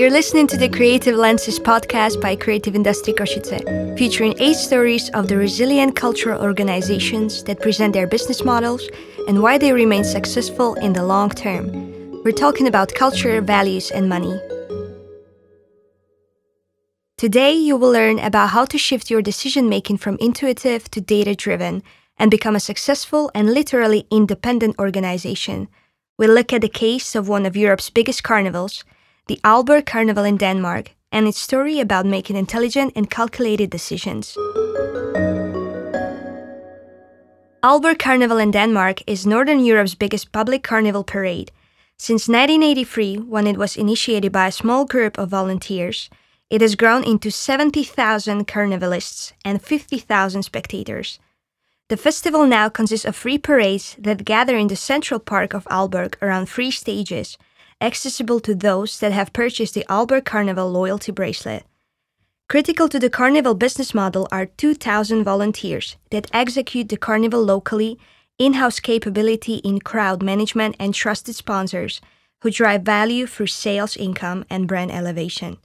You're listening to the Creative Lenses podcast by Creative Industry Košice, featuring eight stories of the resilient cultural organizations that present their business models and why they remain successful in the long term. We're talking about culture, values, and money. Today, you will learn about how to shift your decision making from intuitive to data driven and become a successful and literally independent organization. We'll look at the case of one of Europe's biggest carnivals the Aalborg Carnival in Denmark, and its story about making intelligent and calculated decisions. Aalborg Carnival in Denmark is Northern Europe's biggest public carnival parade. Since 1983, when it was initiated by a small group of volunteers, it has grown into 70,000 carnivalists and 50,000 spectators. The festival now consists of three parades that gather in the central park of Aalborg around three stages – accessible to those that have purchased the Aalborg Carnival loyalty bracelet. Critical to the Carnival business model are 2,000 volunteers that execute the Carnival locally, in house capability in crowd management, and trusted sponsors who drive value through sales income and brand elevation.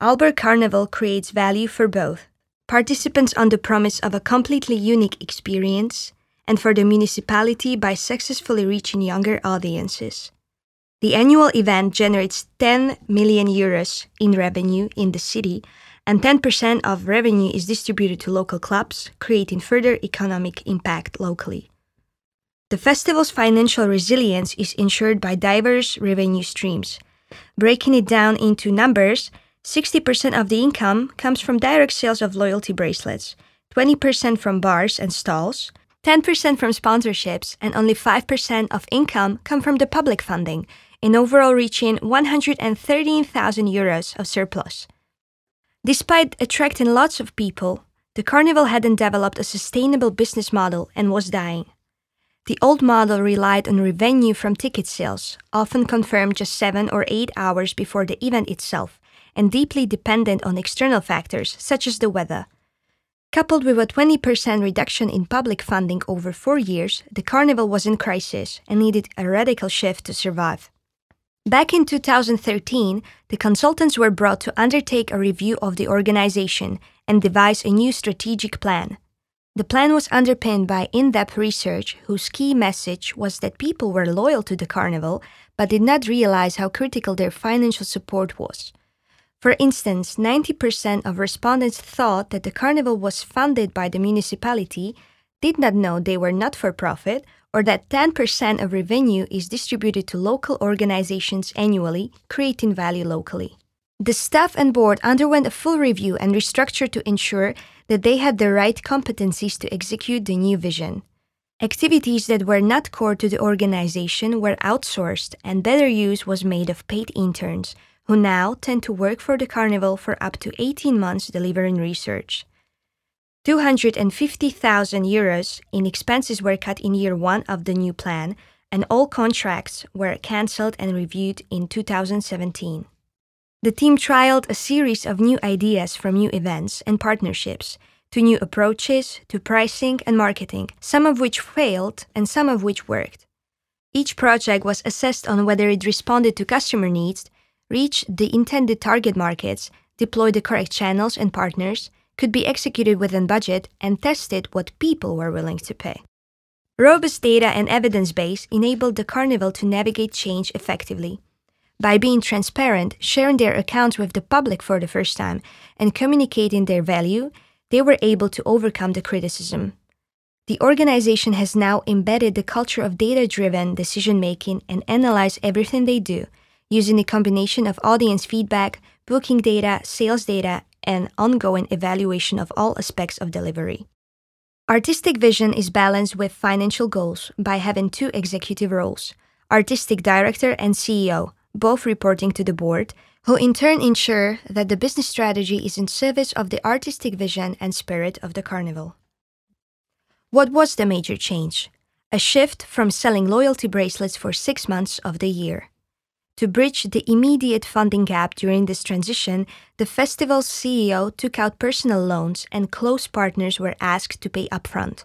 Aalborg Carnival creates value for both participants on the promise of a completely unique experience, and for the municipality by successfully reaching younger audiences. The annual event generates 10 million euros in revenue in the city, and 10% of revenue is distributed to local clubs, creating further economic impact locally. The festival's financial resilience is ensured by diverse revenue streams. Breaking it down into numbers, 60% of the income comes from direct sales of loyalty bracelets, 20% from bars and stalls, 10% from sponsorships, and only 5% of income come from the public funding, in overall reaching 113,000 euros of surplus. Despite attracting lots of people, the carnival hadn't developed a sustainable business model and was dying. The old model relied on revenue from ticket sales, often confirmed just seven or eight hours before the event itself, and deeply dependent on external factors such as the weather. Coupled with a 20% reduction in public funding over four years, the carnival was in crisis and needed a radical shift to survive. Back in 2013, the consultants were brought to undertake a review of the organization and devise a new strategic plan. The plan was underpinned by in depth research whose key message was that people were loyal to the carnival but did not realize how critical their financial support was. For instance, 90% of respondents thought that the carnival was funded by the municipality, did not know they were not for profit, or that 10% of revenue is distributed to local organizations annually, creating value locally. The staff and board underwent a full review and restructure to ensure that they had the right competencies to execute the new vision. Activities that were not core to the organization were outsourced, and better use was made of paid interns, who now tend to work for the carnival for up to 18 months delivering research. 250,000 euros in expenses were cut in year one of the new plan, and all contracts were cancelled and reviewed in 2017. The team trialed a series of new ideas from new events and partnerships to new approaches to pricing and marketing, some of which failed and some of which worked. Each project was assessed on whether it responded to customer needs, reached the intended target markets, deployed the correct channels and partners, could be executed within budget and tested what people were willing to pay. Robust data and evidence base enabled the Carnival to navigate change effectively. By being transparent, sharing their accounts with the public for the first time, and communicating their value, they were able to overcome the criticism. The organization has now embedded the culture of data driven decision making and analyze everything they do, using a combination of audience feedback, booking data, sales data, and ongoing evaluation of all aspects of delivery. Artistic vision is balanced with financial goals by having two executive roles artistic director and CEO, both reporting to the board, who in turn ensure that the business strategy is in service of the artistic vision and spirit of the carnival. What was the major change? A shift from selling loyalty bracelets for six months of the year. To bridge the immediate funding gap during this transition, the festival's CEO took out personal loans and close partners were asked to pay upfront.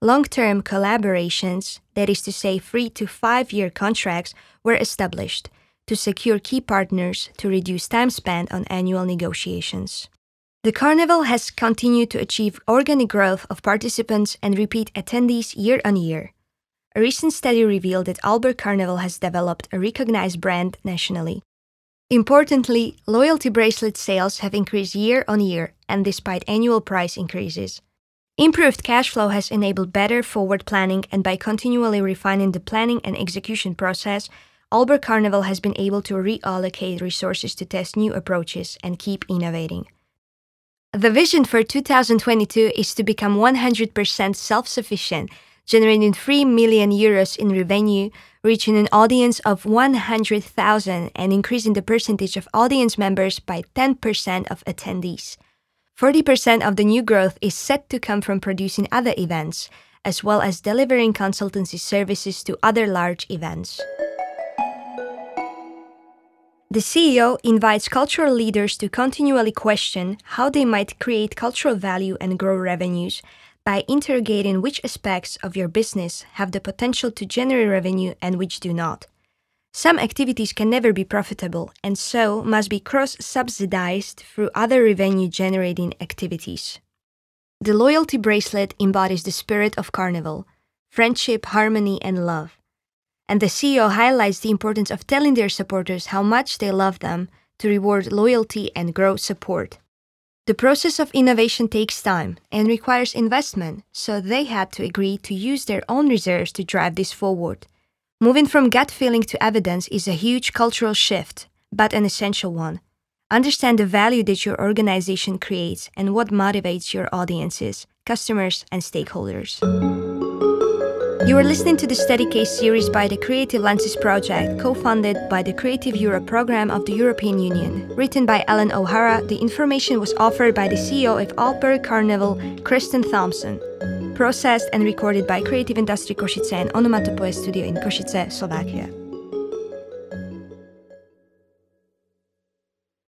Long term collaborations, that is to say, three to five year contracts, were established to secure key partners to reduce time spent on annual negotiations. The carnival has continued to achieve organic growth of participants and repeat attendees year on year. A recent study revealed that Aalborg Carnival has developed a recognized brand nationally. Importantly, loyalty bracelet sales have increased year on year and despite annual price increases. Improved cash flow has enabled better forward planning, and by continually refining the planning and execution process, Aalborg Carnival has been able to reallocate resources to test new approaches and keep innovating. The vision for 2022 is to become 100% self sufficient, generating 3 million euros in revenue, reaching an audience of 100,000, and increasing the percentage of audience members by 10% of attendees. 40% of the new growth is set to come from producing other events, as well as delivering consultancy services to other large events. The CEO invites cultural leaders to continually question how they might create cultural value and grow revenues by interrogating which aspects of your business have the potential to generate revenue and which do not. Some activities can never be profitable and so must be cross subsidized through other revenue generating activities. The loyalty bracelet embodies the spirit of Carnival friendship, harmony, and love. And the CEO highlights the importance of telling their supporters how much they love them to reward loyalty and grow support. The process of innovation takes time and requires investment, so they had to agree to use their own reserves to drive this forward. Moving from gut feeling to evidence is a huge cultural shift, but an essential one. Understand the value that your organization creates and what motivates your audiences, customers, and stakeholders. You are listening to the Study Case series by the Creative Lenses Project, co funded by the Creative Europe program of the European Union. Written by Ellen O'Hara, the information was offered by the CEO of Aalborg Carnival, Kristen Thompson processed and recorded by Creative Industry Košice and Onomatopoe Studio in Košice, Slovakia.